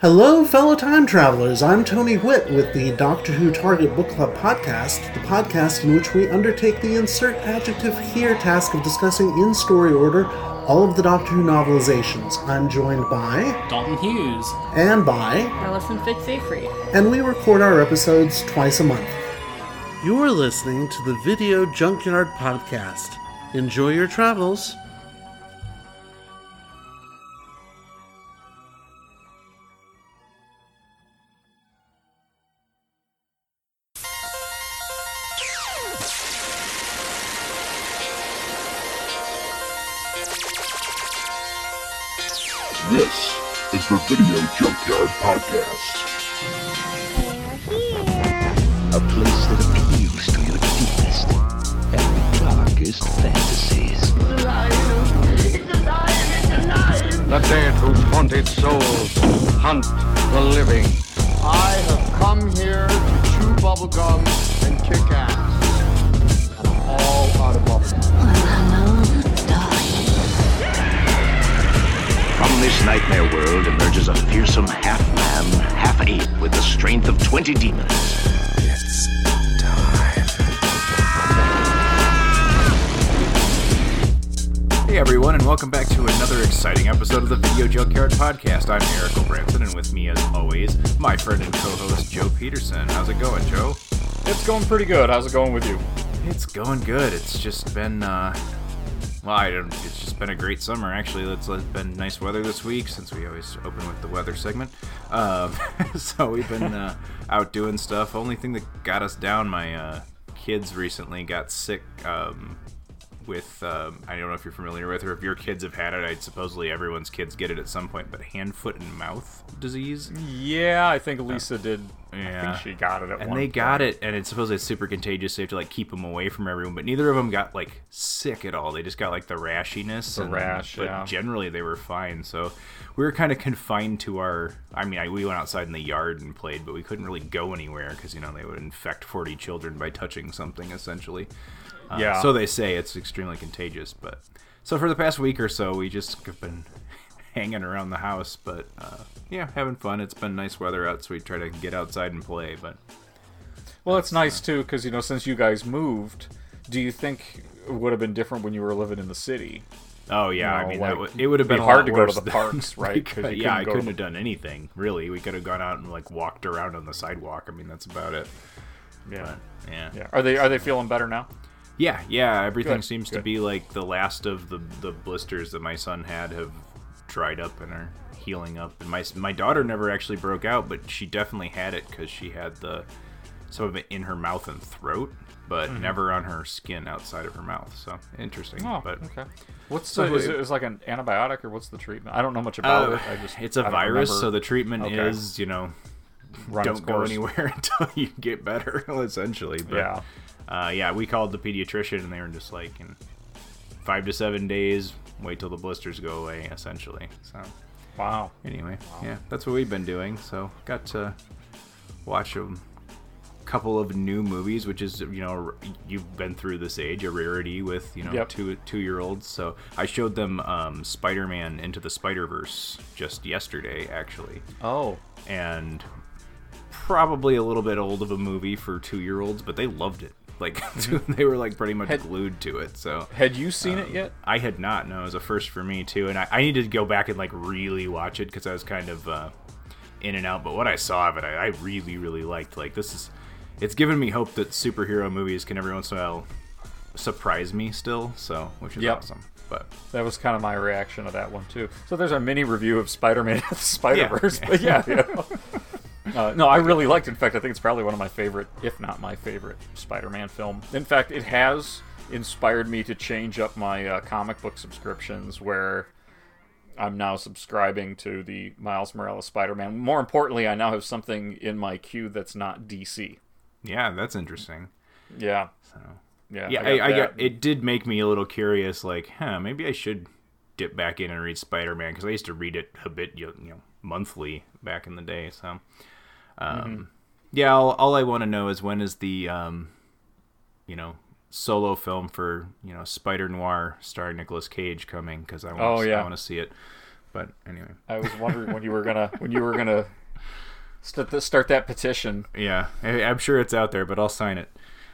Hello, fellow time travelers. I'm Tony Witt with the Doctor Who Target Book Club podcast, the podcast in which we undertake the insert adjective here task of discussing in story order all of the Doctor Who novelizations. I'm joined by Dalton Hughes. and by, Allison Fitz-Avery. and we record our episodes twice a month. You're listening to the Video Junkyard Podcast. Enjoy your travels. Always, my friend and co-host Joe Peterson. How's it going, Joe? It's going pretty good. How's it going with you? It's going good. It's just been, uh, well, I don't. It's just been a great summer. Actually, it's, it's been nice weather this week since we always open with the weather segment. Um, so we've been uh, out doing stuff. Only thing that got us down, my uh, kids recently got sick. Um, with um, I don't know if you're familiar with or if your kids have had it. I supposedly everyone's kids get it at some point, but hand, foot, and mouth disease. Yeah, I think Lisa did. I Yeah. think she got it at one point. and they point. got it, and it's supposedly super contagious. So you have to like keep them away from everyone. But neither of them got like sick at all. They just got like the rashiness. The and- rash, But yeah. generally they were fine. So we were kind of confined to our. I mean, I, we went outside in the yard and played, but we couldn't really go anywhere because you know they would infect forty children by touching something essentially. Uh, Yeah. So they say it's extremely contagious. But so for the past week or so, we just have been hanging around the house. But uh, yeah, having fun. It's been nice weather out, so we try to get outside and play. But Well, it's nice too because you know since you guys moved, do you think it would have been different when you were living in the city? Oh yeah, You know, I mean like, would, it would have been be hard to go to the than- parks, right? we 'Cause could- yeah, I couldn't go couldn't to- have done anything really. We could have gone out and like walked around on the sidewalk. I mean that's about it. Yeah. But, yeah. Yeah. Are they are they feeling better now? Yeah, yeah, everything Good, seems to be like the last of the the blisters that my son had have dried up and are healing up. And my my daughter never actually broke out, but she definitely had it because she had the some of it in her mouth and throat, but never on her skin outside of her mouth. So interesting. Mm-hmm. Oh, but okay. What's So the, is it- is like an antibiotic or what's the treatment? I don't know much about Uh, it. I just it's a virus, remember so the treatment Okay. is you know run don't go anywhere until you get better, essentially. But, Yeah. Uh, yeah. We called the pediatrician, and they were just like, in five to seven days, wait till the blisters go away, essentially. So Wow. anyway, yeah, that's what we've been doing. So got to watch a couple of new movies, which is you know you've been through this age, a rarity with you know Yep. two two year olds. So I showed them um, Spider Man Into the Spider Verse just yesterday, actually Oh. and probably a little bit old of a movie for two year olds, but they loved it. Like they were like pretty much Had- glued to it. So Had you seen Um, it yet? I had not. No, it was a first for me too, and I, I needed to go back and like really watch it because I was kind of uh, in and out. But what I saw of it, I, I really really liked. Like this is, it's given me hope that superhero movies can every once in a while surprise me still. So which is Yep. awesome. But That was kind of my reaction to that one too. So there's a mini review of Spider-Man: Spider Verse. But yeah, you know. Uh, no, I really liked. it. In fact, I think it's probably one of my favorite, if not my favorite, Spider-Man film. In fact, it has inspired me to change up my uh, comic book subscriptions, where I'm now subscribing to the Miles Morales Spider-Man. More importantly, I now have something in my queue that's not DC. yeah, that's interesting. Yeah, So yeah, yeah, got I, I, got it. Did make me a little curious. Like, huh, maybe I should dip back in and read Spider Man because I used to read it a bit, you know, monthly back in the day. So, um, Mm-hmm. yeah, all, all I want to know is when is the, um, you know, solo film for you know Spider Noir starring Nicolas Cage coming because I want Oh, yeah. I want to see it. But anyway, I was wondering when you were gonna when you were gonna start, that petition. yeah, I, I'm sure it's out there, but I'll sign it.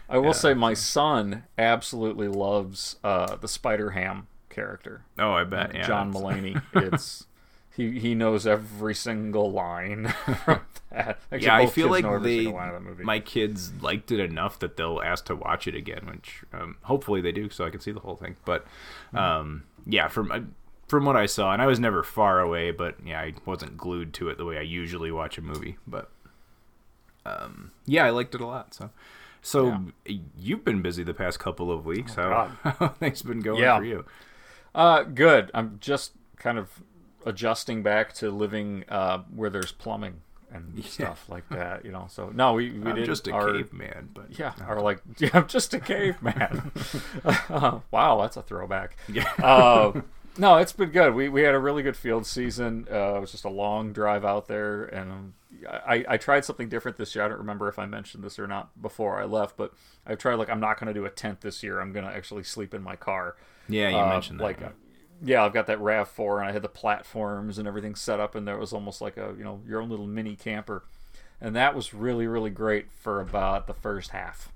I will say my son absolutely loves uh, the Spider Ham character, Oh, I bet. Yeah, John Mulaney. It's he he knows every single line from that. Actually, Yeah, I feel like they, single line of that movie. my kids liked it enough that they'll ask to watch it again, which um, hopefully they do, so I can see the whole thing. But Mm-hmm. um, yeah, from uh, from what I saw, and I was never far away, but yeah, I wasn't glued to it the way I usually watch a movie. But um, yeah, I liked it a lot. So, so you've been busy the past couple of weeks. how Oh, God. how things been going Yeah. for you? Uh, good. I'm just kind of adjusting back to living uh, where there's plumbing and stuff like that. You know, so no, we we I'm did just a our, caveman, but Yeah, or like, yeah, I'm just a caveman. wow, that's a throwback. Yeah. Uh, no, it's been good. We we had a really good field season. Uh, it was just a long drive out there, and um, I I tried something different this year. I don't remember if I mentioned this or not before I left, but I tried like I'm not going to do a tent this year. I'm going to actually sleep in my car. yeah, you Uh, mentioned that. like yeah. Yeah i've got that rav 4 and i had the platforms and everything set up and there was almost like a you know your own little mini camper and that was really really great for about the first half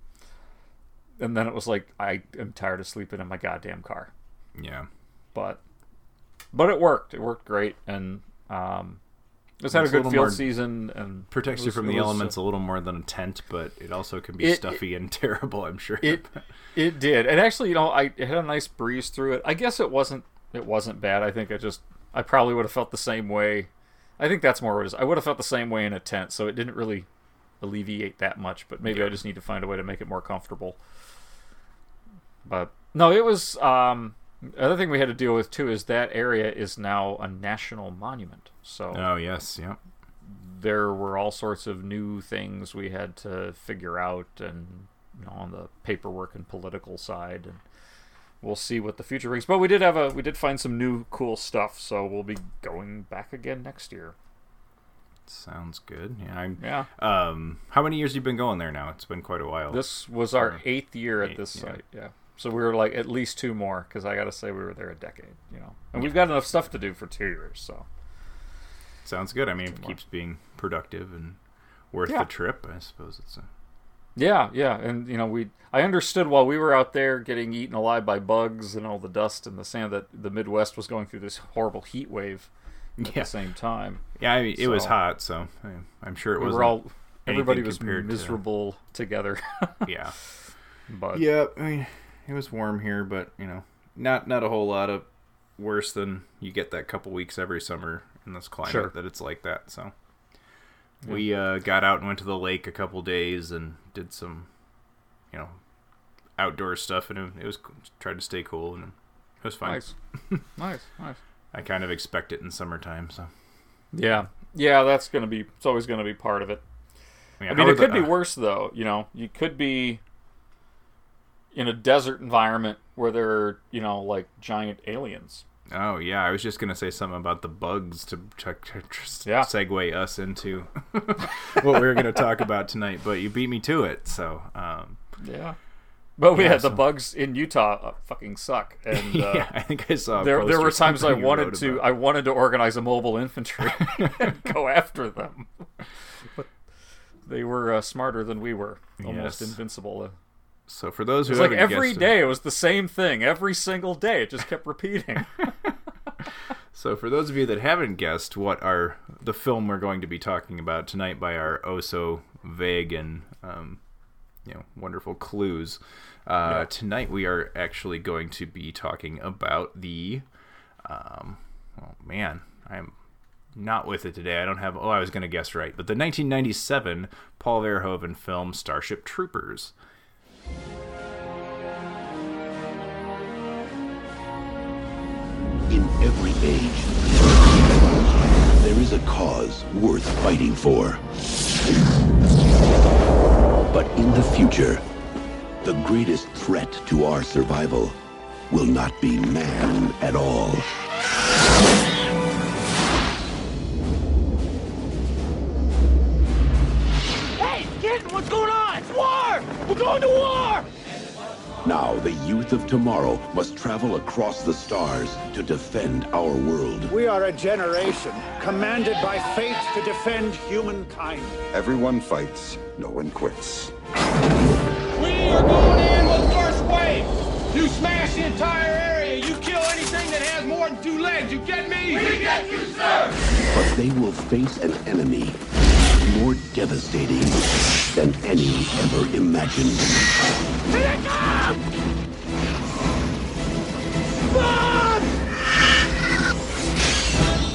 and then it was like i am tired of sleeping in my goddamn car yeah. but but it worked it worked great and um just had a It's a good little field season and protects it you from the was, uh, elements a little more than a tent, but it also can be It- stuffy and terrible. I'm sure. it it did and actually you know i it had a nice breeze through it i guess it wasn't it wasn't bad. I think i just i probably would have felt the same way. I think that's more what it is. I would have felt the same way in a tent so it didn't really alleviate that much but maybe i just need to find a way to make it more comfortable. But no it was um other thing we had to deal with too is that area is now a national monument. So oh yes, yeah. there were all sorts of new things we had to figure out and you know on the paperwork and political side and we'll see what the future brings but we did have a we did find some new cool stuff so we'll be going back again next year Sounds good. Yeah. I'm, yeah Um, how many years you've you been going there now? It's been quite a while. this was our Or- eighth year at eight, this site yeah so we were like at least two more because i gotta say we were there a decade you know and we've got enough stuff to do for two years so Sounds good. I mean, if it keeps being productive and worth Yeah. the trip, I suppose it's a. Yeah, yeah, and you know, we I understood while we were out there getting eaten alive by bugs and all the dust and the sand that the Midwest was going through this horrible heat wave at Yeah. the same time. Yeah, I mean, it was hot, so I, I'm sure it We was. were all everybody was compared to- miserable together. Yeah. but Yeah, I mean, it was warm here, but you know, not not a whole lot of worse than you get that couple weeks every summer in this climate Sure. that it's like that. So we uh, got out and went to the lake a couple days and did some, you know, outdoor stuff, and it, it was tried to stay cool and it was fine. nice, nice, nice. I kind of expect it in summertime, so. Yeah, yeah, that's gonna be. It's always gonna be part of it. I mean, it could the- be worse though. You know, you could be in a desert environment where there are, you know, like giant aliens. Oh yeah, I was just gonna say something about the bugs to, Yeah. segue us into what we were gonna talk about tonight, but you beat me to it. So um, Yeah. But we Yeah, had the bugs in Utah uh, fucking suck, and uh, yeah, I think I saw. There there were times I wanted to about. I wanted to organize a mobile infantry and go after them, but they were uh, smarter than we were, almost Yes. invincible. So for those who It was like every guessed- day it was the same thing, every single day. It just kept repeating. So for those of you that haven't guessed what our the film we're going to be talking about tonight by our oh so vague and um, you know wonderful clues, uh, tonight we are actually going to be talking about the um, oh man I'm not with it today. I don't have oh I was going to guess right, but the 1997 Paul Verhoeven film Starship Troopers. In every age, there is a cause worth fighting for. But in the future, the greatest threat to our survival will not be man at all. We're going to war! Now the youth of tomorrow must travel across the stars to defend our world. We are a generation commanded by fate to defend humankind. Everyone fights, no one quits. We are going in with first wave. You smash the entire area. You kill anything that has more than two legs. You get me? We get you, sir. But they will face an enemy more devastating than any ever imagined. Here it comes!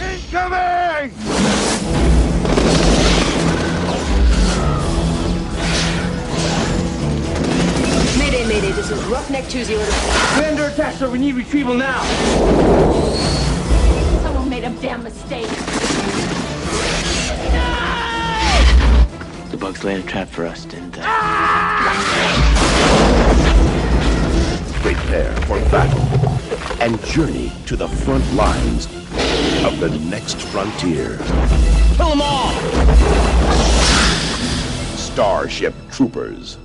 Incoming! Mayday, Mayday, this is Roughneck 20. We're under attack, sir. We need retrieval now. Someone made a damn mistake. Bugs laid a trap for us, didn't they? Prepare for battle and journey to the front lines of the next frontier. Kill them all! Starship Troopers.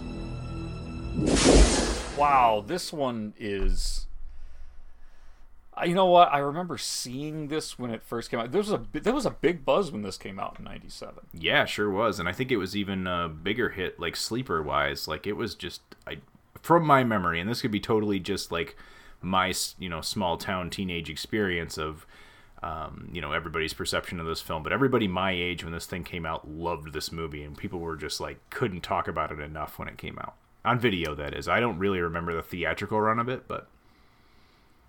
Wow, this one is. You know what? I remember seeing this when it first came out. There was a there was a big buzz when this came out in '97. Yeah, sure was, and I think it was even a bigger hit, like sleeper wise. Like it was just, I, from my memory, and this could be totally just like my, you know, small town teenage experience of, um, you know, everybody's perception of this film. But everybody my age when this thing came out loved this movie, and people were just like couldn't talk about it enough when it came out on video. That is, I don't really remember the theatrical run of it, but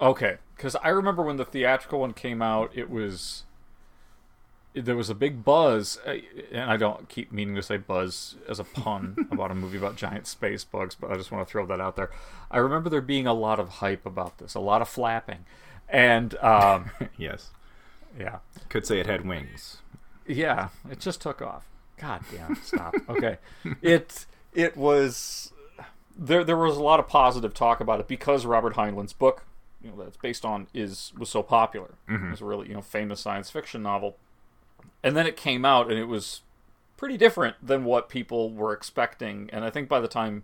Okay, because I remember when the theatrical one came out, it was there was a big buzz, uh, and I don't keep meaning to say buzz as a pun about a movie about giant space bugs, but I just want to throw that out there. I remember there being a lot of hype about this, a lot of flapping, and um, yes, yeah, could say it had wings. yeah, it just took off. God damn, stop. Okay, it it was there. There was a lot of positive talk about it because Robert Heinlein's book, you know, that it's based on, is was so popular. Mhm. It was a really you know famous science fiction novel, and then it came out and it was pretty different than what people were expecting. And I think by the time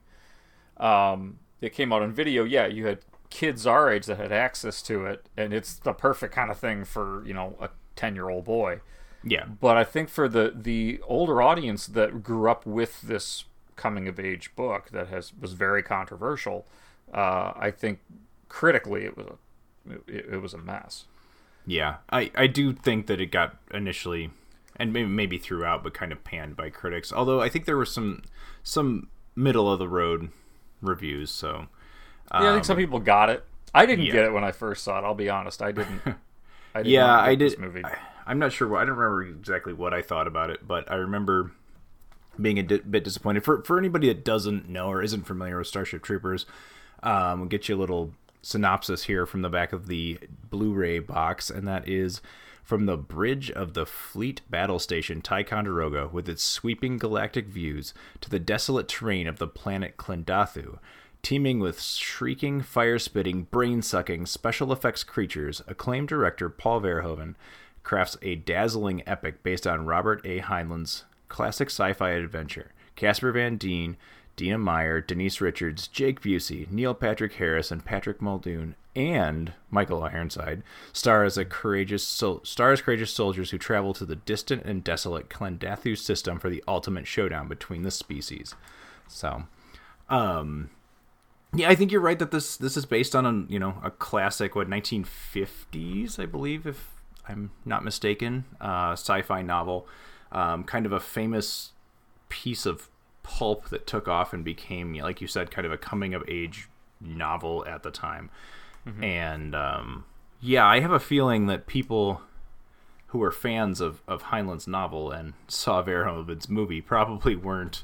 um, it came out on video, yeah, you had kids our age that had access to it, and it's the perfect kind of thing for you know a ten year old boy. Yeah. But I think for the the older audience that grew up with this coming of age book that has was very controversial, uh, I think critically it was a it, it was a mess. Yeah, I, I do think that it got initially, and maybe maybe throughout, but kind of panned by critics. Although I think there were some some middle of the road reviews. So yeah, I think some um, people got it. I didn't yeah. get it when I first saw it. I'll be honest, I didn't. I did yeah, I did. This movie. I, I'm not sure. What, I don't remember exactly what I thought about it, but I remember being a di- bit disappointed. For for anybody that doesn't know or isn't familiar with Starship Troopers, um, we'll get you a little synopsis here from the back of the Blu-ray box, and that is from the bridge of the fleet battle station Ticonderoga, with its sweeping galactic views, to the desolate terrain of the planet Klendathu. Teeming with shrieking, fire spitting, brain sucking special effects creatures, acclaimed director Paul Verhoeven crafts a dazzling epic based on Robert A. Heinlein's classic sci fi adventure. Casper Van Dien, Dina Meyer, Denise Richards, Jake Busey, Neil Patrick Harris, and Patrick Muldoon, and Michael Ironside star as a courageous sol- star as courageous soldiers who travel to the distant and desolate Klendathu system for the ultimate showdown between the species. So, um, yeah, I think you're right that this this is based on a you know a classic what 1950s I believe if I'm not mistaken uh, sci-fi novel, um, kind of a famous piece of pulp that took off and became like you said kind of a coming of age novel at the time, Mhm. and um, yeah, I have a feeling that people who were fans of of Heinlein's novel and saw Verhoeven's movie probably weren't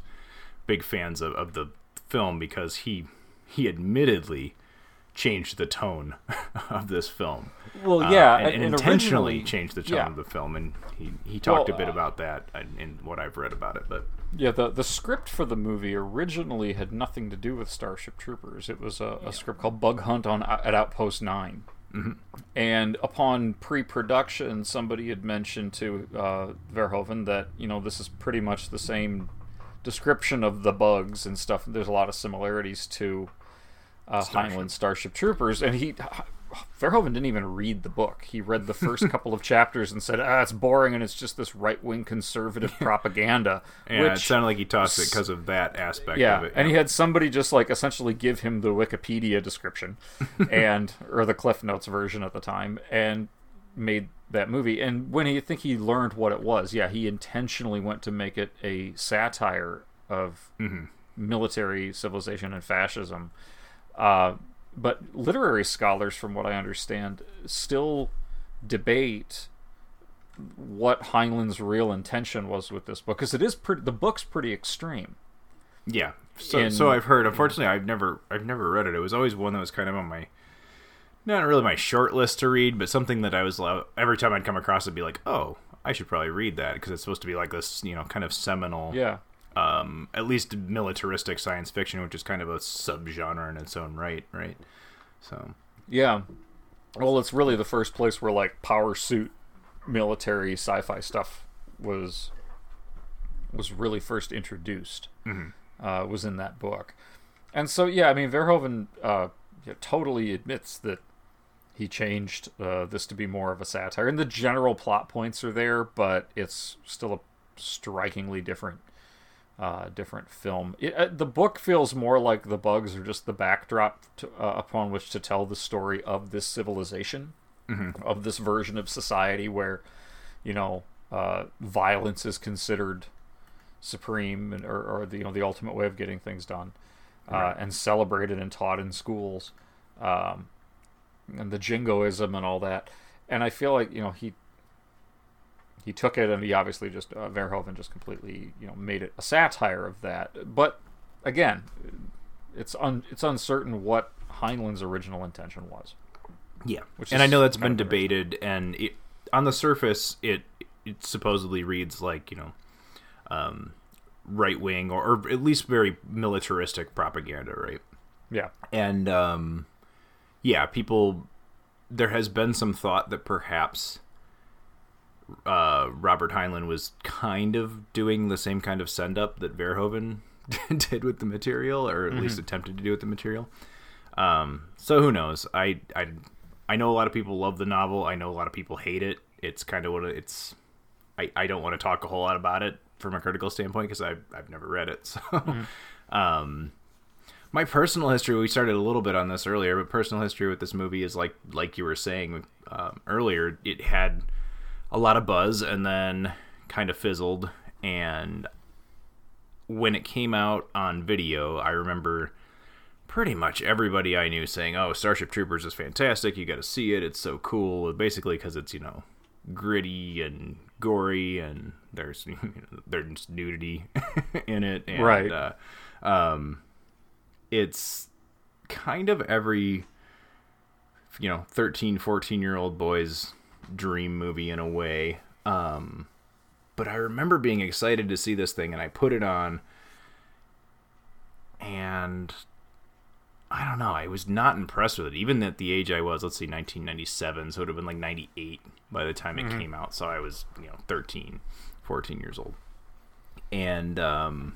big fans of, of the film because he he admittedly changed the tone of this film. Well, Uh, yeah, and, and- and and intentionally changed the tone yeah. of the film, and he he talked Well, a bit uh, about that in, in what I've read about it. But Yeah, the the script for the movie originally had nothing to do with Starship Troopers. It was a, a script called Bug Hunt on at Outpost 9 Mhm. And upon pre-production, somebody had mentioned to uh, Verhoeven that you know this is pretty much the same description of the bugs and stuff. There's a lot of similarities to uh, Heinlein Starship Troopers, and he Verhoeven didn't even read the book. He read the first couple of chapters and said, "Ah, it's boring, and it's just this right wing conservative propaganda." Yeah, which, it sounded like he tossed it because of that aspect yeah, of it. and he had somebody just like essentially give him the Wikipedia description, and or the Cliff Notes version at the time, and made that movie. And when he I think he learned what it was, yeah, he intentionally went to make it a satire of Mm-hmm. military civilization and fascism. Uh, but literary scholars, from what I understand, still debate what Heinlein's real intention was with this book because it is pretty. The book's pretty extreme. Yeah. So, In- so I've heard. Unfortunately, I've never I've never read it. It was always one that was kind of on my not really my short list to read, but something that I was every time I'd come across it'd be like, "Oh, I should probably read that" because it's supposed to be like this, you know, kind of seminal Yeah. Um at least militaristic science fiction, which is kind of a subgenre in its own right, right? So, Yeah. Well, it's really the first place where like power suit military sci-fi stuff was was really first introduced. Mhm. Uh, was in that book, and so yeah, I mean Verhoeven uh, yeah, totally admits that he changed uh, this to be more of a satire, and the general plot points are there, but it's still a strikingly different uh, different film. It, uh, the book feels more like the bugs are just the backdrop to, uh, upon which to tell the story of this civilization, Mhm. of this version of society where, you know, uh, violence is considered supreme and or, or the you know the ultimate way of getting things done, uh, Right. and celebrated and taught in schools, um, and the jingoism and all that. And I feel like you know he he took it and he obviously just uh, Verhoeven just completely you know made it a satire of that. But again, it's un, it's uncertain what Heinlein's original intention was. Yeah, Which and I know that's been debated, and it, on the surface, it it supposedly reads like you know, um, right wing or, or at least very militaristic propaganda, right? Yeah. and um, yeah, people. There has been some thought that perhaps uh, Robert Heinlein was kind of doing the same kind of send up that Verhoeven did with the material, or at least Mhm. attempted to do with the material. Um, so who knows? I, I I know a lot of people love the novel. I know a lot of people hate it. It's kind of what it's. I, I don't want to talk a whole lot about it from a critical standpoint because I've I've never read it. So, um, my personal history. We started a little bit on this earlier, but personal history with this movie is like like you were saying um, earlier. It had a lot of buzz and then kind of fizzled. And when it came out on video, I remember pretty much everybody I knew saying, "Oh, Starship Troopers is fantastic. You got to see it. It's so cool." Basically, because it's you know gritty and gory, and there's you know, there's nudity in it, and, Right. Uh, um, it's kind of every you know 13 14 year old boy's dream movie in a way um but i remember being excited to see this thing and i put it on and i don't know i was not impressed with it even at the age i was let's see 1997 so it would have been like 98 by the time it Mhm. came out so i was you know 13 14 years old and um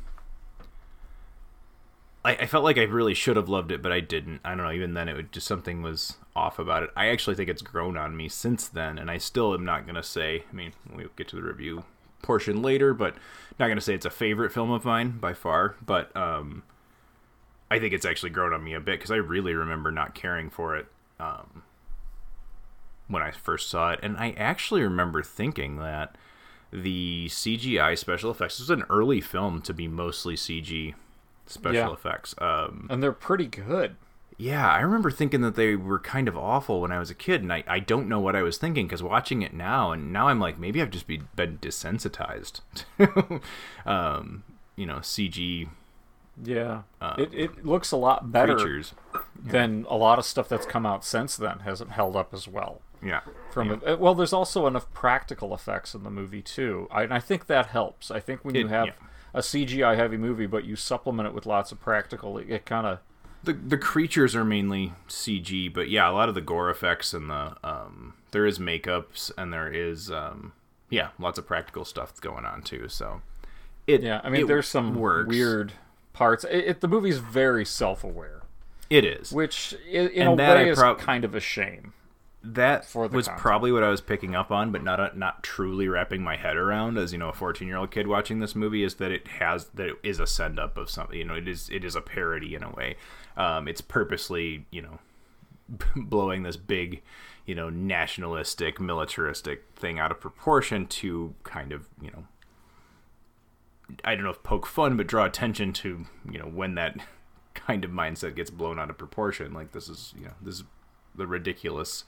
I, I felt like I really should have loved it, but I didn't. I don't know. Even then, it would just something was off about it. I actually think it's grown on me since then, and I still am not gonna say. I mean, we'll get to the review portion later, but not gonna say it's a favorite film of mine by far. But um, I think it's actually grown on me a bit because I really remember not caring for it um, when I first saw it, and I actually remember thinking that the CGI special effects this was an early film to be mostly CG special Yeah. effects. Um, and they're pretty good. yeah, I remember thinking that they were kind of awful when I was a kid, and I, I don't know what I was thinking because watching it now, and now I'm like, maybe I've just be, been desensitized. um, you know, CG. Yeah, uh, it, it looks a lot better creatures. than a lot of stuff that's come out since then hasn't held up as well. Yeah. From uh, well, there's also enough practical effects in the movie too, I, and I think that helps. I think when you have yeah. A CGI heavy movie, but you supplement it with lots of practical, it, it kind of The the creatures are mainly CG, but yeah, a lot of the gore effects and the um, there is makeups and there is um, yeah, lots of practical stuff going on too. So it yeah. I mean, there's some works. weird parts. It, it, the movie's very self-aware. It is, which in, in a way I is kind of a shame. That was content. probably what I was picking up on, but not not truly wrapping my head around as you know a 14 year old kid watching this movie is that it has that it is a send up of something. You know, it is it is a parody in a way. Um, it's purposely you know blowing this big you know nationalistic militaristic thing out of proportion to kind of you know I don't know if poke fun, but draw attention to you know when that kind of mindset gets blown out of proportion. Like this is you know this is the ridiculous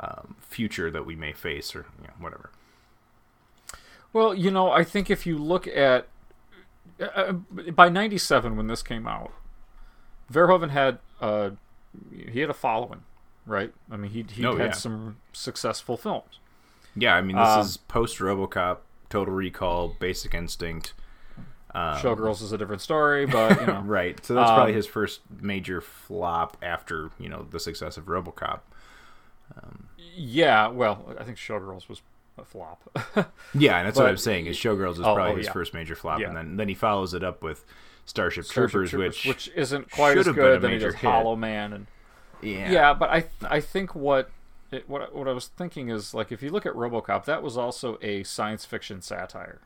um, future that we may face, or you know, whatever. Well, you know, I think if you look at uh, by '97 when this came out, Verhoeven had uh, he had a following, right? I mean, he he Oh, had yeah. some successful films. Yeah, I mean this Um, is post RoboCop, Total Recall, Basic Instinct. Um, Showgirls is a different story, but you know, right. So that's probably Um, his first major flop after you know the success of RoboCop. Yeah, well, I think Showgirls was a flop. Yeah, and that's what I'm saying. Is Showgirls is Oh, oh probably oh, his yeah. first major flop, Yeah. and then then he follows it up with Starship, Starship Troopers, Troopers, which isn't quite as good. Then he does hit. Hollow Man and Yeah. yeah. But I I think what it, what what I was thinking is like if you look at RoboCop, that was also a science fiction satire.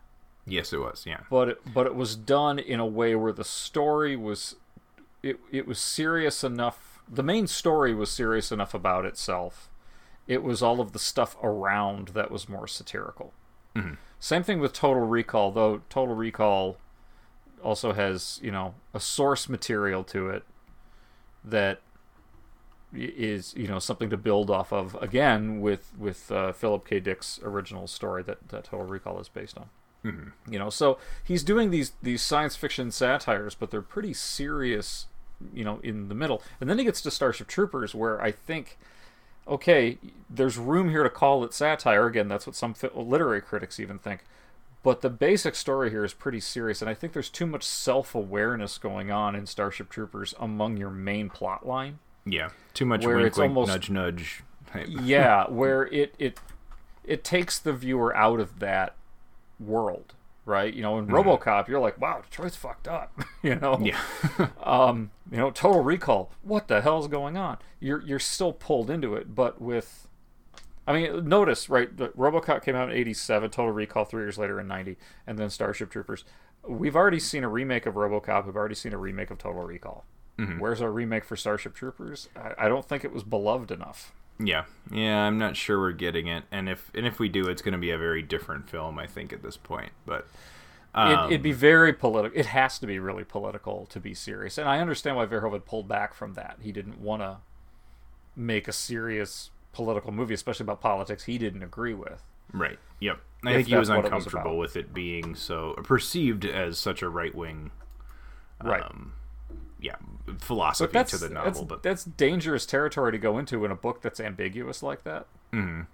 Yes, it was. Yeah. but it, but it was done in a way where the story was it it was serious enough the main story was serious enough about itself it was all of the stuff around that was more satirical Mhm. same thing with total recall though total recall also has you know a source material to it that is you know something to build off of again with with uh, Philip K. Dick's original story that, that Total Recall is based on. Mhm. You know, so he's doing these these science fiction satires, but they're pretty serious, you know, in the middle. And then he gets to Starship Troopers, where I think, okay, there's room here to call it satire. Again, that's what some literary critics even think. But the basic story here is pretty serious, and I think there's too much self awareness going on in Starship Troopers among your main plot line. Yeah. Too much Where wink, it's wink, almost- nudge, nudge. yeah, where it it it takes the viewer out of that world, right? You know, in Mhm. RoboCop, you're like, "Wow, Detroit's fucked up," you know. Yeah. um, you know, Total Recall, what the hell's going on? You're you're still pulled into it, but with I mean, notice, right? RoboCop came out in 87, Total Recall 3 years later in 90, and then Starship Troopers. We've already seen a remake of RoboCop, we've already seen a remake of Total Recall. Mhm. Where's our remake for Starship Troopers? I, I don't think it was beloved enough. Yeah, yeah, I'm not sure we're getting it, and if and if we do, it's going to be a very different film, I think, at this point. But um, it, it'd be very political. It has to be really political to be serious, and I understand why Verhoeven pulled back from that. He didn't want to make a serious political movie, especially about politics he didn't agree with. right. Yep, I If think he was what it was uncomfortable with it being so perceived as such a right wing, Right. Yeah, philosophy to the that's, novel, but that's dangerous territory to go into in a book that's ambiguous like that. Mhm.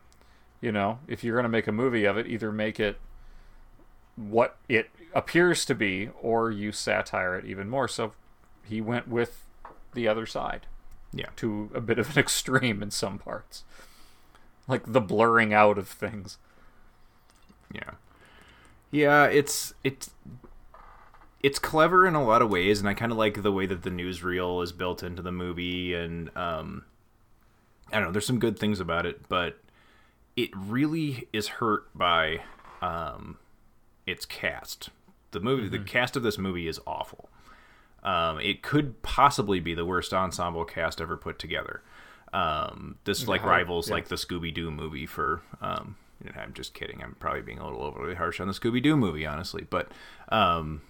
You know, if you're going to make a movie of it, either make it what it appears to be, or you satire it even more. So he went with the other side. Yeah. To a bit of an extreme in some parts, like the blurring out of things. Yeah. Yeah, it's it's it's clever in a lot of ways, and I kind of like the way that the newsreel is built into the movie, and um, I don't know. There's some good things about it, but it really is hurt by um, its cast. The movie, the Mhm. cast of this movie is awful. Um, it could possibly be the worst ensemble cast ever put together. Um, this like Yeah, rivals yeah. like the Scooby Doo movie for. Um, I'm just kidding. I'm probably being a little overly harsh on the Scooby Doo movie, honestly. But um,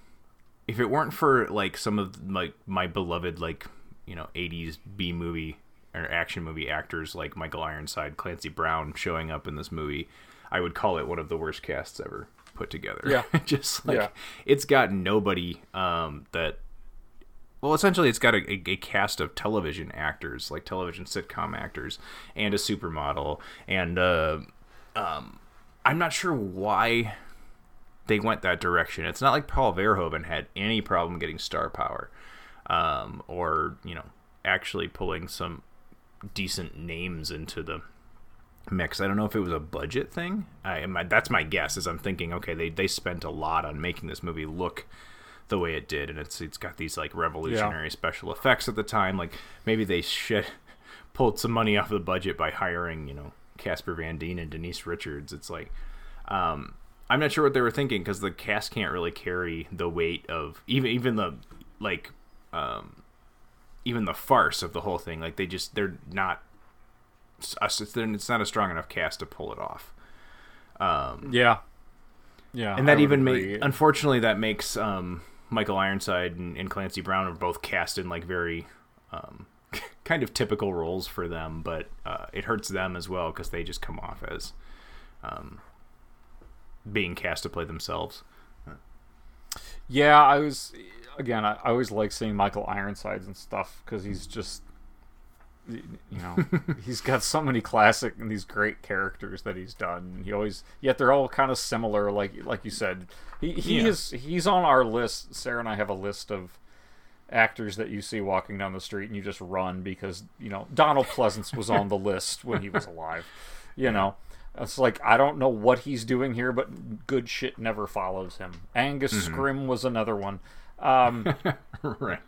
if it weren't for like some of like my beloved like you know 80s B movie or action movie actors like Michael Ironside, Clancy Brown showing up in this movie, I would call it one of the worst casts ever put together. Yeah. just like Yeah. it's got nobody um, that well, essentially, it's got a, a, a cast of television actors, like television sitcom actors, and a supermodel. And uh, um, I'm not sure why they went that direction. It's not like Paul Verhoeven had any problem getting star power, um, or you know, actually pulling some decent names into the mix. I don't know if it was a budget thing. I, my, that's my guess. Is I'm thinking, okay, they they spent a lot on making this movie look the way it did, and it's it's got these like revolutionary yeah. special effects at the time. Like maybe they shit pulled some money off the budget by hiring you know Casper Van Dien and Denise Richards. It's like um, I'm not sure what they were thinking because the cast can't really carry the weight of even even the like um, even the farce of the whole thing. Like they just they're not it's not a strong enough cast to pull it off. Um, yeah, yeah, and that even make unfortunately that makes um, Michael Ironside and, and, Clancy Brown are both cast in like very um, kind of typical roles for them, but uh, it hurts them as well because they just come off as um, being cast to play themselves. Yeah, I was again. I, I always like seeing Michael Ironsides and stuff because he's just you know he's got so many classic and these great characters that he's done he always yet they're all kind of similar like like you said he he yeah. is he's on our list sarah and i have a list of actors that you see walking down the street and you just run because you know donald pleasence was on the list when he was alive you know it's like i don't know what he's doing here but good shit never follows him angus mm-hmm. scrimm was another one um, right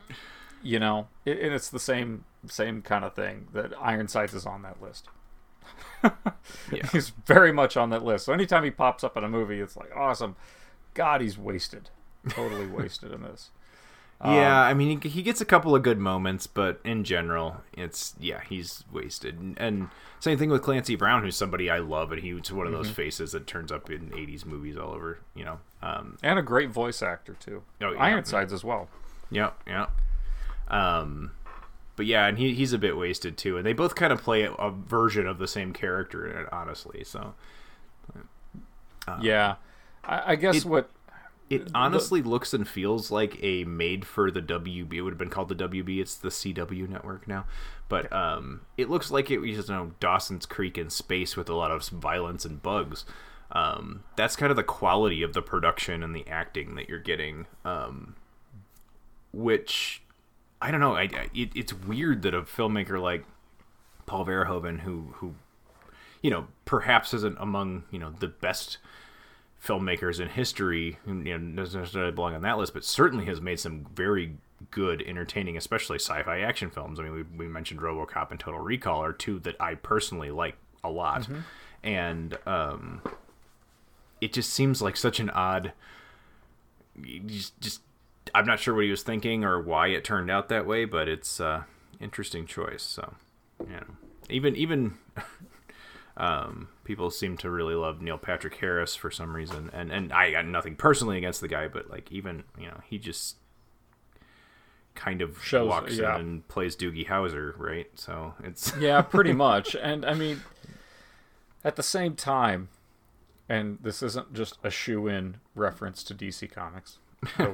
you know it, and it's the same same kind of thing that Ironsides is on that list. yeah. He's very much on that list. So anytime he pops up in a movie, it's like awesome. God, he's wasted, totally wasted in this. Yeah, um, I mean, he, he, gets a couple of good moments, but in general, it's yeah, he's wasted. And, and, same thing with Clancy Brown, who's somebody I love, and he's one of those mm-hmm. faces that turns up in '80s movies all over, you know. Um, and a great voice actor too. Oh, yeah, Ironsides as well. Yeah, yeah. Um, but yeah, and he he's a bit wasted too, and they both kind of play a, a version of the same character in it, honestly. So, um, yeah, I, I guess it, what it honestly looks and feels like a made for the WB. It would have been called the WB. It's the CW network now, but um, it looks like it was you know Dawson's Creek in space with a lot of violence and bugs. Um, that's kind of the quality of the production and the acting that you're getting, um, which I don't know. I, it, it's weird that a filmmaker like Paul Verhoeven, who who you know perhaps isn't among you know the best filmmakers in history, you know doesn't necessarily belong on that list, but certainly has made some very good, entertaining, especially sci-fi action films. I mean, we we mentioned RoboCop and Total Recall are two that I personally like a lot, mm-hmm. and um, it just seems like such an odd. Just, just I'm not sure what he was thinking or why it turned out that way, but it's uh, interesting choice. So, yeah, even even um, people seem to really love Neil Patrick Harris for some reason, and and I got nothing personally against the guy, but like even you know he just kind of Shows, walks yeah. in and plays Doogie Howser, right? So it's yeah, pretty much. And I mean, at the same time, and this isn't just a shoe in reference to DC Comics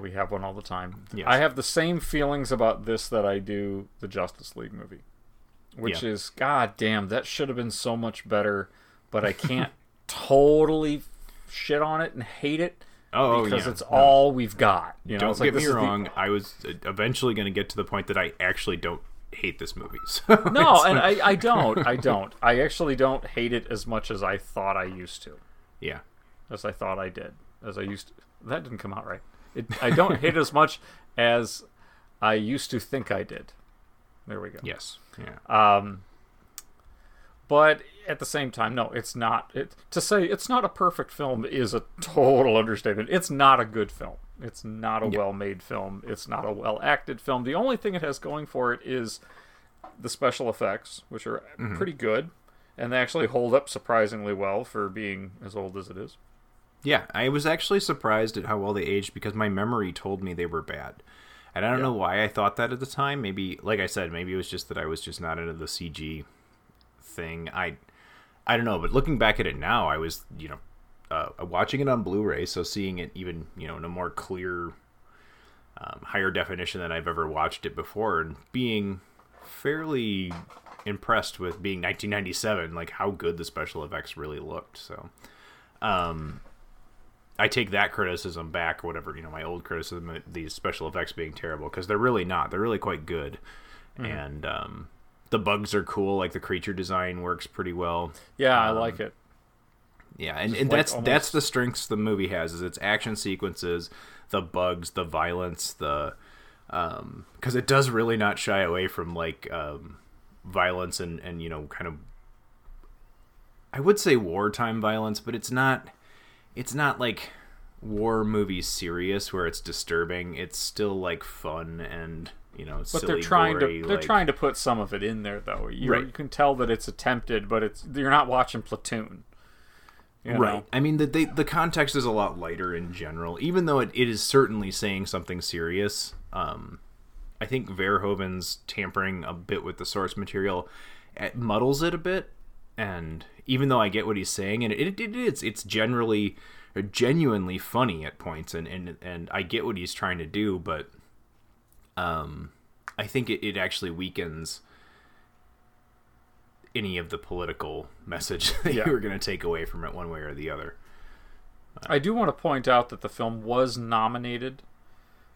we have one all the time. Yes. I have the same feelings about this that I do the Justice League movie, which yeah. is God damn that should have been so much better, but I can't totally shit on it and hate it. Oh, oh, because yeah. it's no. all we've got. You know, don't it's get like, me wrong. The... I was eventually going to get to the point that I actually don't hate this movie. So no, and I, I don't. I don't. I actually don't hate it as much as I thought I used to. Yeah, as I thought I did. As I used to. That didn't come out right. It, I don't hate as much as I used to think I did. There we go. Yes. Yeah. Um, but at the same time, no, it's not. It, to say it's not a perfect film is a total understatement. It's not a good film. It's not a well-made film. It's not a well-acted film. The only thing it has going for it is the special effects, which are mm-hmm. pretty good, and they actually hold up surprisingly well for being as old as it is. Yeah, I was actually surprised at how well they aged because my memory told me they were bad. And I don't yeah. know why I thought that at the time. Maybe, like I said, maybe it was just that I was just not into the CG thing. I, I don't know. But looking back at it now, I was, you know, uh, watching it on Blu-ray, so seeing it even, you know, in a more clear, um, higher definition than I've ever watched it before, and being fairly impressed with being 1997, like how good the special effects really looked. So, um, I take that criticism back, whatever you know, my old criticism, these special effects being terrible, because they're really not. They're really quite good, mm-hmm. and um, the bugs are cool. Like the creature design works pretty well. Yeah, um, I like it. Yeah, and, and like that's almost- that's the strengths the movie has is its action sequences, the bugs, the violence, the um because it does really not shy away from like um violence and and you know kind of I would say wartime violence, but it's not it's not like war movie serious where it's disturbing. It's still like fun and you know But silly, they're trying gory, to they're like- trying to put some of it in there though. You, Right. you can tell that it's attempted, but it's you're not watching Platoon. You know? right. I mean, the they, the context is a lot lighter in general, even though it, it is certainly saying something serious. Um, I think Verhoeven's tampering a bit with the source material it muddles it a bit, and even though I get what he's saying, and it, it is, it's generally genuinely funny at points, and, and and I get what he's trying to do, but um, I think it, it actually weakens any of the political message that Yeah. you were going to take away from it one way or the other. I do want to point out that the film was nominated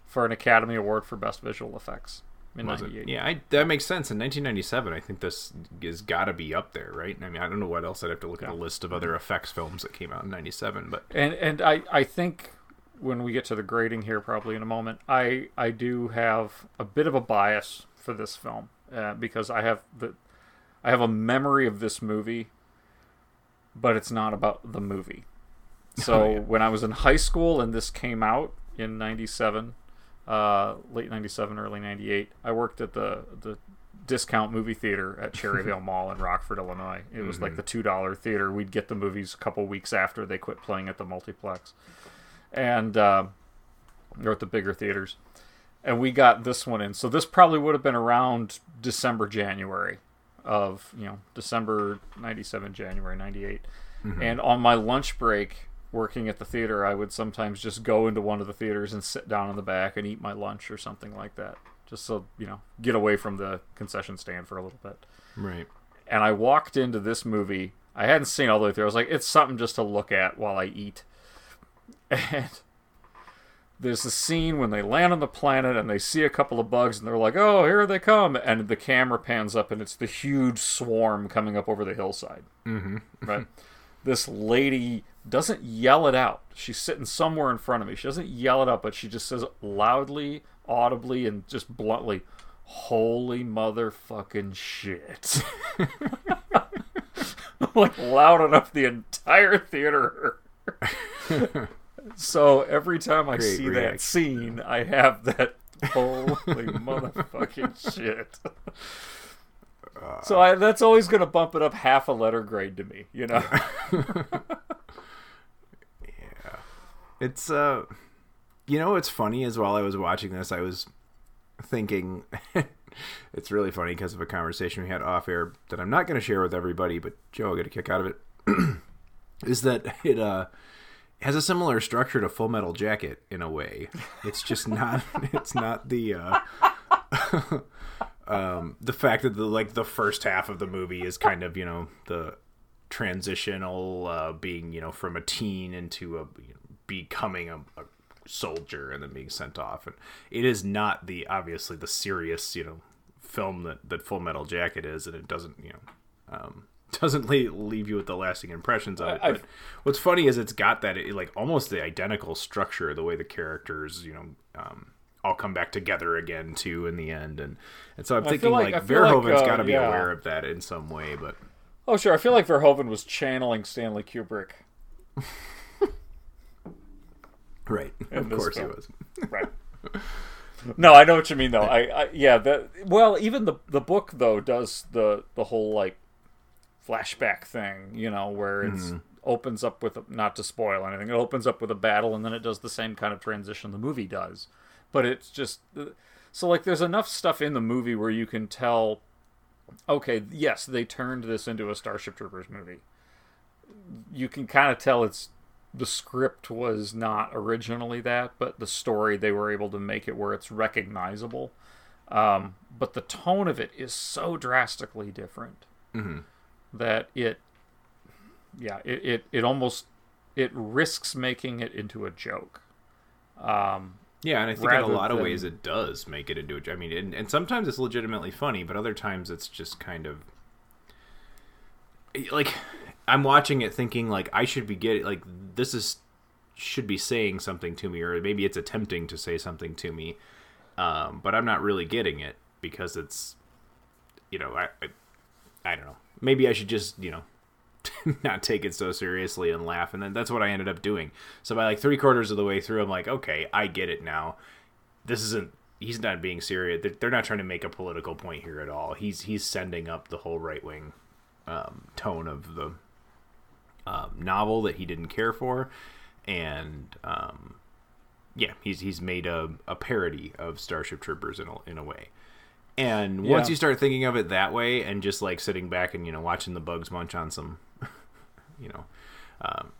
for an Academy Award for Best Visual Effects in Was it? Yeah, I, that makes sense. In 1997, I think this has got to be up there, right? I mean, I don't know what else. I'd have to look at a list of other effects films that came out in '97, but and and I I think when we get to the grading here, probably in a moment, I I do have a bit of a bias for this film uh, because I have the I have a memory of this movie, but it's not about the movie. So Oh, yeah. when I was in high school and this came out in '97, uh, late '97, early '98, I worked at the the discount movie theater at Cherryvale Mall in Rockford, Illinois. It was like Mhm. the two dollar theater. We'd get the movies a couple weeks after they quit playing at the multiplex, and uh, or at the bigger theaters. And we got this one in. So this probably would have been around December, January of you know December '97, January '98. Mhm. And on my lunch break, working at the theater, I would sometimes just go into one of the theaters and sit down in the back and eat my lunch or something like that, just so you know, get away from the concession stand for a little bit. right. And I walked into this movie. I hadn't seen all the way through. I was like, it's something just to look at while I eat. And there's a scene when they land on the planet and they see a couple of bugs and they're like, oh, here they come. And the camera pans up and it's the huge swarm coming up over the hillside. Mm-hmm. Right? this lady doesn't yell it out. She's sitting somewhere in front of me. She doesn't yell it out, but she just says loudly, audibly, and just bluntly, Holy motherfucking shit. like loud enough the entire theater. so every time I Great see that scene, I have that holy motherfucking shit. So I, that's always going to bump it up half a letter grade to me, you know. It's uh, you know what's funny is while I was watching this, I was thinking. it's really funny because of a conversation we had off air that I'm not going to share with everybody, but Joe will get a kick out of it. is that it uh has a similar structure to Full Metal Jacket in a way. It's just not. It's not the. uh um, the fact that the like the first half of the movie is kind of you know the transitional uh, being you know from a teen into a you know, becoming a, a soldier and then being sent off and it is not the obviously the serious you know film that that Full Metal Jacket is and it doesn't you know um, doesn't leave, you with the lasting impressions of it. I- But what's funny is it's got that it, like almost the identical structure, the way the characters, you know, um, all come back together again too in the end, and and so I'm I thinking like, like- feel like, uh, got to be yeah. aware of that in some way, but Oh, sure. I feel like Verhoeven was channeling Stanley Kubrick. right, of course film. he was. right. No, I know what you mean though. I, I yeah, that well, even the the book though does the the whole like flashback thing, you know, where it's Mhm. opens up with not to spoil anything. It opens up with a battle and then it does the same kind of transition the movie does. But it's just so like there's enough stuff in the movie where you can tell okay, yes, they turned this into a Starship Troopers movie. You can kind of tell it's the script was not originally that, but the story they were able to make it where it's recognizable. Um, but the tone of it is so drastically different Mhm. that it, yeah, it, it, it almost it risks making it into a joke. Um, Yeah, and I think in a lot of ways it does make it into. a- I mean, and, and sometimes it's legitimately funny, but other times it's just kind of like I'm watching it thinking like I should be getting like this is should be saying something to me, or maybe it's attempting to say something to me, um, but I'm not really getting it because it's, you know, I, I, I don't know. Maybe I should just you know not take it so seriously and laugh, and then that's what I ended up doing. So by like three quarters of the way through, I'm like, okay, I get it now. This isn't. He's not being serious. They're, not trying to make a political point here at all. He's he's sending up the whole right wing um, tone of the um, novel that he didn't care for, and um, yeah, he's he's made a, a parody of Starship Troopers in a, in a way. And once Yeah. you start thinking of it that way, and just like sitting back and you know watching the bugs munch on some, you know, um,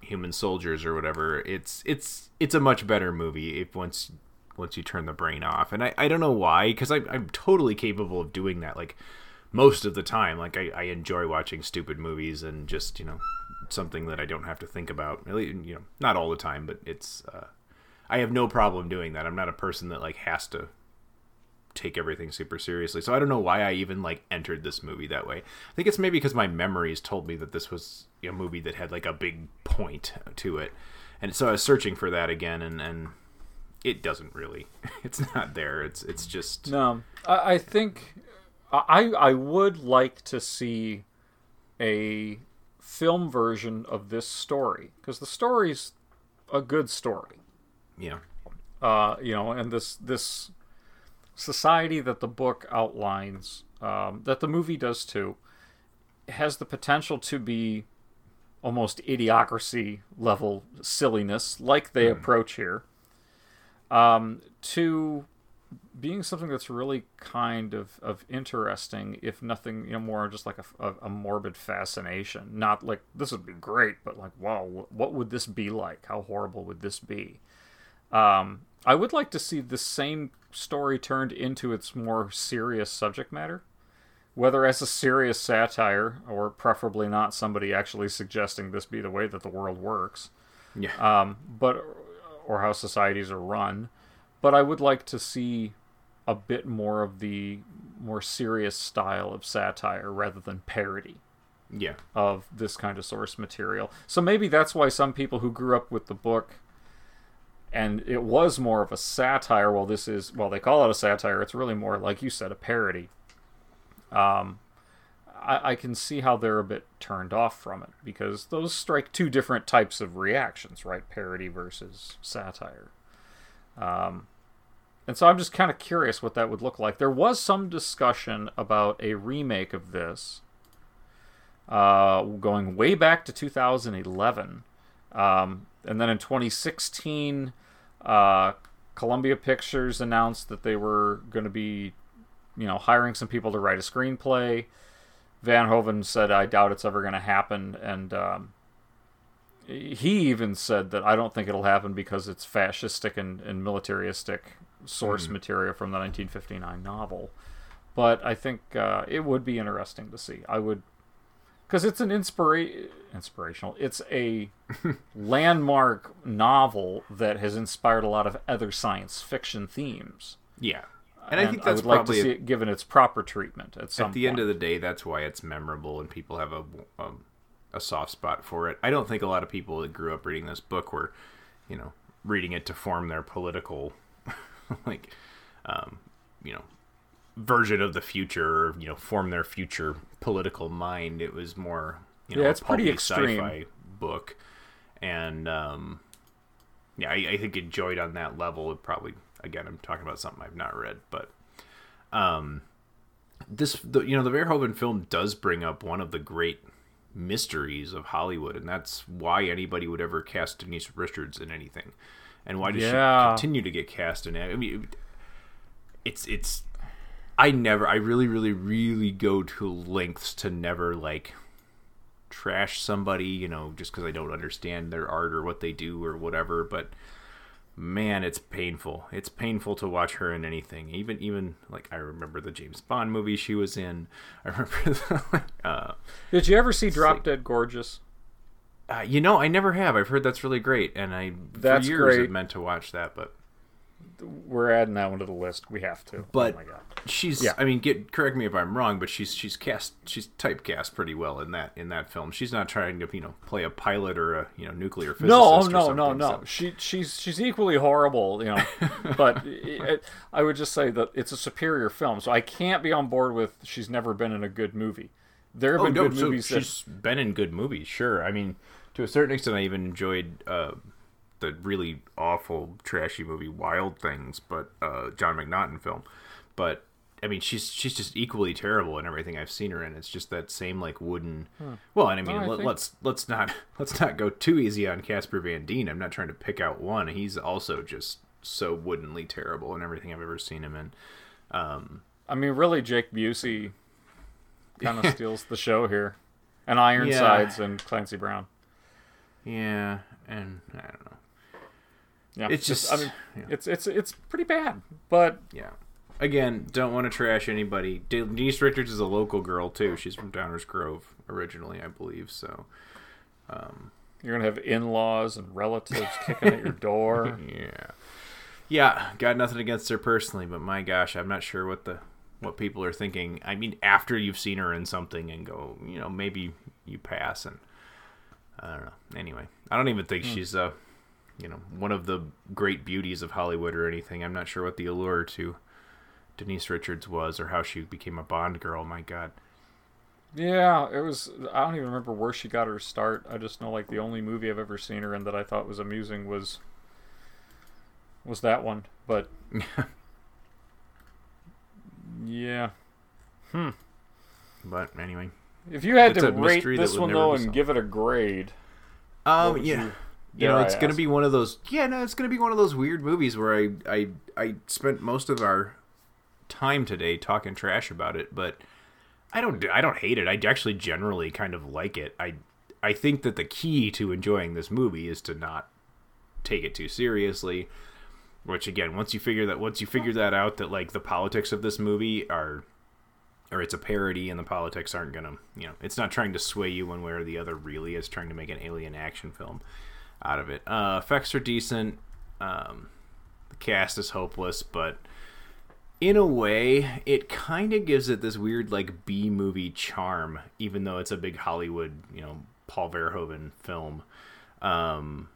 human soldiers or whatever, it's it's it's a much better movie if once once you turn the brain off. And I, I don't know why, because I'm totally capable of doing that. Like most of the time, like I, I enjoy watching stupid movies and just you know something that I don't have to think about. Least, You know, not all the time, but it's uh, I have no problem doing that. I'm not a person that like has to take everything super seriously. So I don't know why I even like entered this movie that way. I think it's maybe because my memories told me that this was a movie that had like a big point to it. And so I was searching for that again and and it doesn't really. It's not there. It's it's just No, I, I think I I would like to see a film version of this story because the story's a good story. Yeah. Uh, you know, and this this society that the book outlines, um, that the movie does too, has the potential to be almost idiocracy level silliness, like they approach here, um, to being something that's really kind of, of interesting, if nothing, you know, more just like a, a, a morbid fascination. Not like this would be great, but like, wow, what would this be like? How horrible would this be? Um, I would like to see the same story turned into its more serious subject matter, whether as a serious satire or preferably not somebody actually suggesting this be the way that the world works. Yeah. Um, but or how societies are run. But I would like to see a bit more of the more serious style of satire rather than parody Yeah. of this kind of source material. So maybe that's why some people who grew up with the book and it was more of a satire, while this is well they call it a satire, it's really more like you said, a parody. Um I, I can see how they're a bit turned off from it because those strike two different types of reactions, right? Parody versus satire. Um, and so I'm just kind of curious what that would look like. There was some discussion about a remake of this uh, going way back to 2011. Um, and then in 2016, uh, Columbia Pictures announced that they were going to be, you know, hiring some people to write a screenplay. Verhoeven said, "I doubt it's ever going to happen," and um, he even said that I don't think it'll happen because it's fascistic and, and militaristic source Mhm. material from the 1959 novel. But I think uh, it would be interesting to see. I would, because it's an inspira- inspirational. It's a landmark novel that has inspired a lot of other science fiction themes. Yeah. And I think that's would like to probably see it given its proper treatment at some at the end of the day, that's why it's memorable and people have a, a a soft spot for it. I don't think a lot of people that grew up reading this book were, you know, reading it to form their political, like, um, you know, version of the future, or, you know, form their future political mind. It was more, you know, Yeah, a it's pretty extreme. sci-fi book, and um, yeah, I, I think enjoyed on that level. It probably, again, I'm talking about something I've not read, but um, this, the, you know, the Verhoeven film does bring up one of the great mysteries of Hollywood, and that's why anybody would ever cast Denise Richards in anything, and why does Yeah. she continue to get cast in it? I mean, it's it's. I never, I really, really, really go to lengths to never like trash somebody, you know, just because I don't understand their art or what they do or whatever. But man, it's painful. It's painful to watch her in anything. Even, even like I remember the James Bond movie she was in. I remember. The, uh, Did you ever see Drop Dead Gorgeous? Uh, you know, I never have. I've heard that's really great, and I That's for years great. have meant to watch that, but we're adding that one to the list. We have to. But oh my god. she's Yeah. I mean, get correct me if I'm wrong, but she's she's cast she's typecast pretty well in that in that film. She's not trying to, you know, play a pilot or a, you know, nuclear physicist No, oh, no, no, no. so- She she's she's equally horrible, you know. but it, I would just say that it's a superior film, so I can't be on board with she's never been in a good movie. There have Oh, been no, good so movies that she's been in good movies, sure. I mean, to a certain extent, I even enjoyed uh, the really awful, trashy movie Wild Things, but uh, John McNaughton film. But I mean, she's she's just equally terrible in everything I've seen her in. It's just that same like wooden. Hmm. Well, and I mean, I let, think- let's let's not let's not go too easy on Casper Van Dien. I'm not trying to pick out one. He's also just so woodenly terrible in everything I've ever seen him in. Um, I mean, really, Jake Busey kind of steals the show here, and Ironsides and Clancy Brown. Yeah, and I don't know. Yeah, It's just- I mean, yeah. it's it's it's pretty bad, but Yeah. Again, don't want to trash anybody. De- Denise Richards is a local girl too. She's from Downers Grove originally, I believe. So, um, you're gonna have in-laws and relatives kicking at your door. yeah, yeah. Got nothing against her personally, but my gosh, I'm not sure what the what people are thinking. I mean, after you've seen her in something and go, you know, maybe you pass and I don't know. Anyway, I don't even think Hmm. she's uh, you know, one of the great beauties of Hollywood or anything. I'm not sure what the allure to Denise Richards was or how she became a Bond girl. My God. Yeah, it was. I don't even remember where she got her start. I just know like the only movie I've ever seen her in that I thought was amusing was was that one. But yeah, hmm. But anyway, If you had It's to rate this one though and give it a grade, Um, yeah. you- You know, it's gonna ask? be one of those. Yeah, no, it's gonna be one of those weird movies where I, I, I spent most of our time today talking trash about it, but I don't, I don't hate it. I actually generally kind of like it. I, I think that the key to enjoying this movie is to not take it too seriously. Which again, once you figure that, once you figure that out, that like the politics of this movie are or it's a parody and the politics aren't gonna you know it's not trying to sway you one way or the other really it's trying to make an alien action film out of it. Uh effects are decent um the cast is hopeless but in a way it kind of gives it this weird like b movie charm even though it's a big hollywood you know paul verhoeven film. Um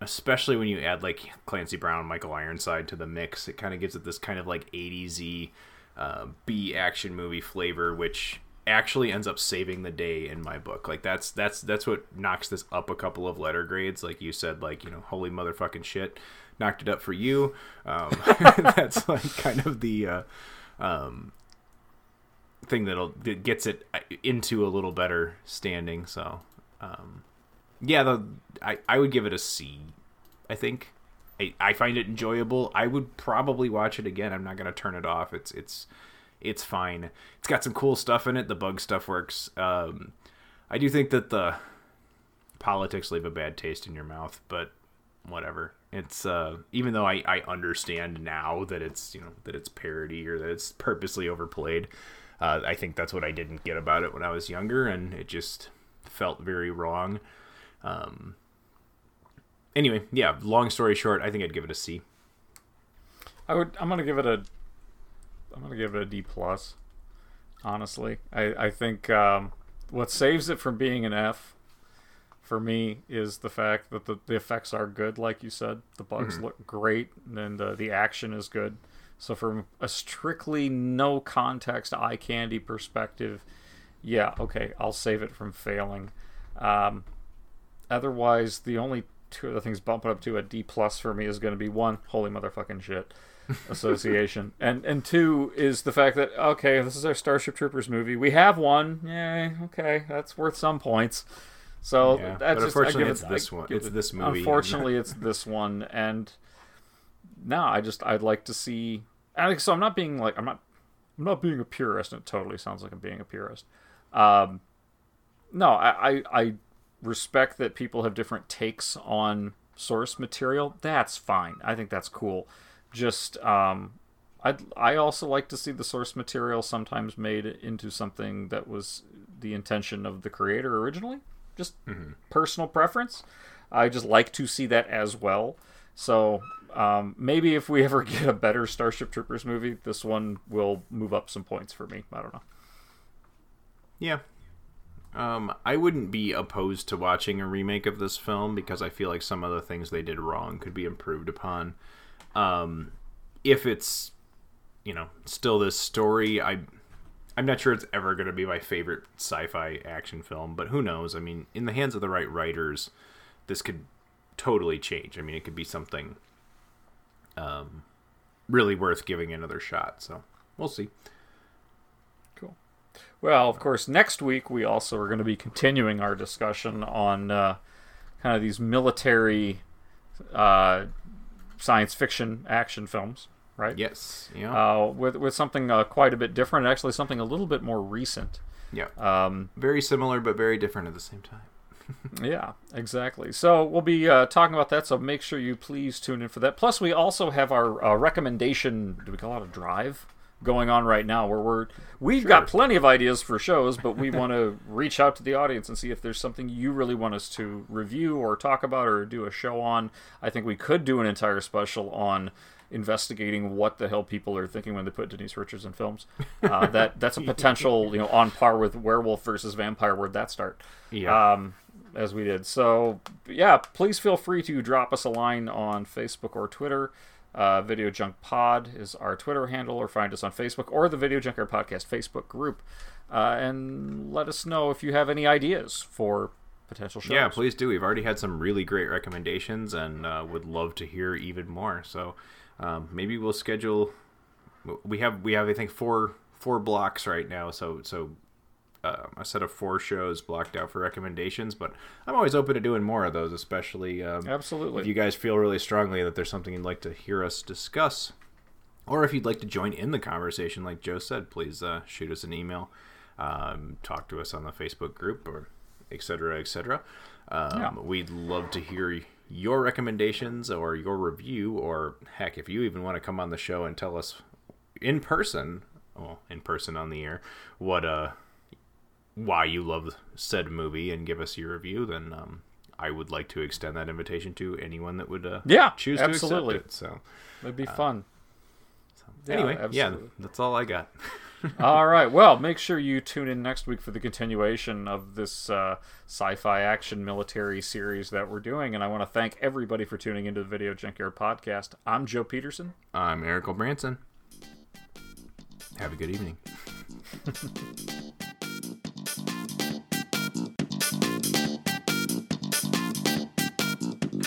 especially when you add like Clancy Brown and Michael Ironside to the mix, it kind of gives it this kind of like 80s uh, B action movie flavor, which actually ends up saving the day in my book. Like that's that's that's what knocks this up a couple of letter grades. Like you said, like you know, holy motherfucking shit, knocked it up for you. Um, that's like kind of the uh, um, thing that'll that gets it uh, into a little better standing. So. Um, yeah, the I, I would give it a C. I think I, I find it enjoyable. I would probably watch it again. I'm not gonna turn it off. It's it's it's fine. It's got some cool stuff in it. The bug stuff works. Um, I do think that the politics leave a bad taste in your mouth, but whatever. It's uh, even though I, I understand now that it's you know that it's parody or that it's purposely overplayed. Uh, I think that's what I didn't get about it when I was younger, and it just felt very wrong. Um, anyway, yeah. Long story short, I think I'd give it a C. I would. I'm gonna give it a. I'm gonna give it a D plus. Honestly, I I think um, what saves it from being an F, for me, is the fact that the, the effects are good. Like you said, the bugs Mhm. look great, and uh, the action is good. So from a strictly no context eye candy perspective, yeah, okay, I'll save it from failing. Um, otherwise, the only two of the things bumping up to a D plus for me is going to be one, holy motherfucking shit, association, and and two is the fact that okay, this is our Starship Troopers movie. We have one, yeah, okay, that's worth some points. So Yeah, that's but just, I unfortunately give it- it's this I one- it's it- this movie. Unfortunately, it's this one, and no, I just I'd like to see. And so I'm not being like I'm not I'm not being a purist, and it totally sounds like I'm being a purist. Um, no, I, I I respect that people have different takes on source material. That's fine. I think that's cool. Just um, I I also like to see the source material sometimes made into something that was the intention of the creator originally. Just Mhm. personal preference. I just like to see that as well. So um, maybe if we ever get a better Starship Troopers movie, this one will move up some points for me. I don't know. Yeah. Um, I wouldn't be opposed to watching a remake of this film because I feel like some of the things they did wrong could be improved upon. Um, if it's, you know, still this story, I, I'm not sure it's ever going to be my favorite sci-fi action film, but who knows? I mean, in the hands of the right writers, this could totally change. I mean, it could be something um, really worth giving another shot. So we'll see. Well, of course, next week we also are going to be continuing our discussion on uh, kind of these military uh, science fiction action films, right? Yes. Yeah. Uh, with with something uh, quite a bit different, actually something a little bit more recent. Yeah. Um, very similar but very different at the same time. yeah, exactly. So we'll be uh, talking about that. So make sure you please tune in for that. Plus, we also have our uh, recommendation. Do we call it a drive? Going on right now, where we're we've Sure. got plenty of ideas for shows, but we want to reach out to the audience and see if there's something you really want us to review or talk about or do a show on. I think we could do an entire special on investigating what the hell people are thinking when they put Denise Richards in films. Uh, that that's a potential, you know, on par with Werewolf versus Vampire. Where'd that start? Yeah. Um, as we did. So yeah, please feel free to drop us a line on Facebook or Twitter. Uh, Video Junk Pod is our Twitter handle, or find us on Facebook or the Video Junkyard Podcast Facebook group, uh, and let us know if you have any ideas for potential shows. Yeah, please do. We've already had some really great recommendations, and uh, would love to hear even more. So um, maybe we'll schedule. We have we have I think four four blocks right now. So so uh, a set of four shows blocked out for recommendations. But I'm always open to doing more of those, especially um, Absolutely. if you guys feel really strongly that there's something you'd like to hear us discuss. Or if you'd like to join in the conversation, like Joe said, please uh, shoot us an email, um, talk to us on the Facebook group, or et cetera, et cetera. Um, Yeah. We'd love to hear your recommendations or your review, or heck, if you even want to come on the show and tell us in person, well, in person on the air, what uh, why you love said movie and give us your review, then um, I would like to extend that invitation to anyone that would uh, Yeah, choose absolutely. to accept it. So It'd be fun. Yeah, anyway, yeah, that's all I got. All right. Well, make sure you tune in next week for the continuation of this uh, sci-fi action military series that we're doing. And I want to thank everybody for tuning into the Video Junkyard podcast. I'm Joe Peterson. I'm Eric Branson. Have a good evening.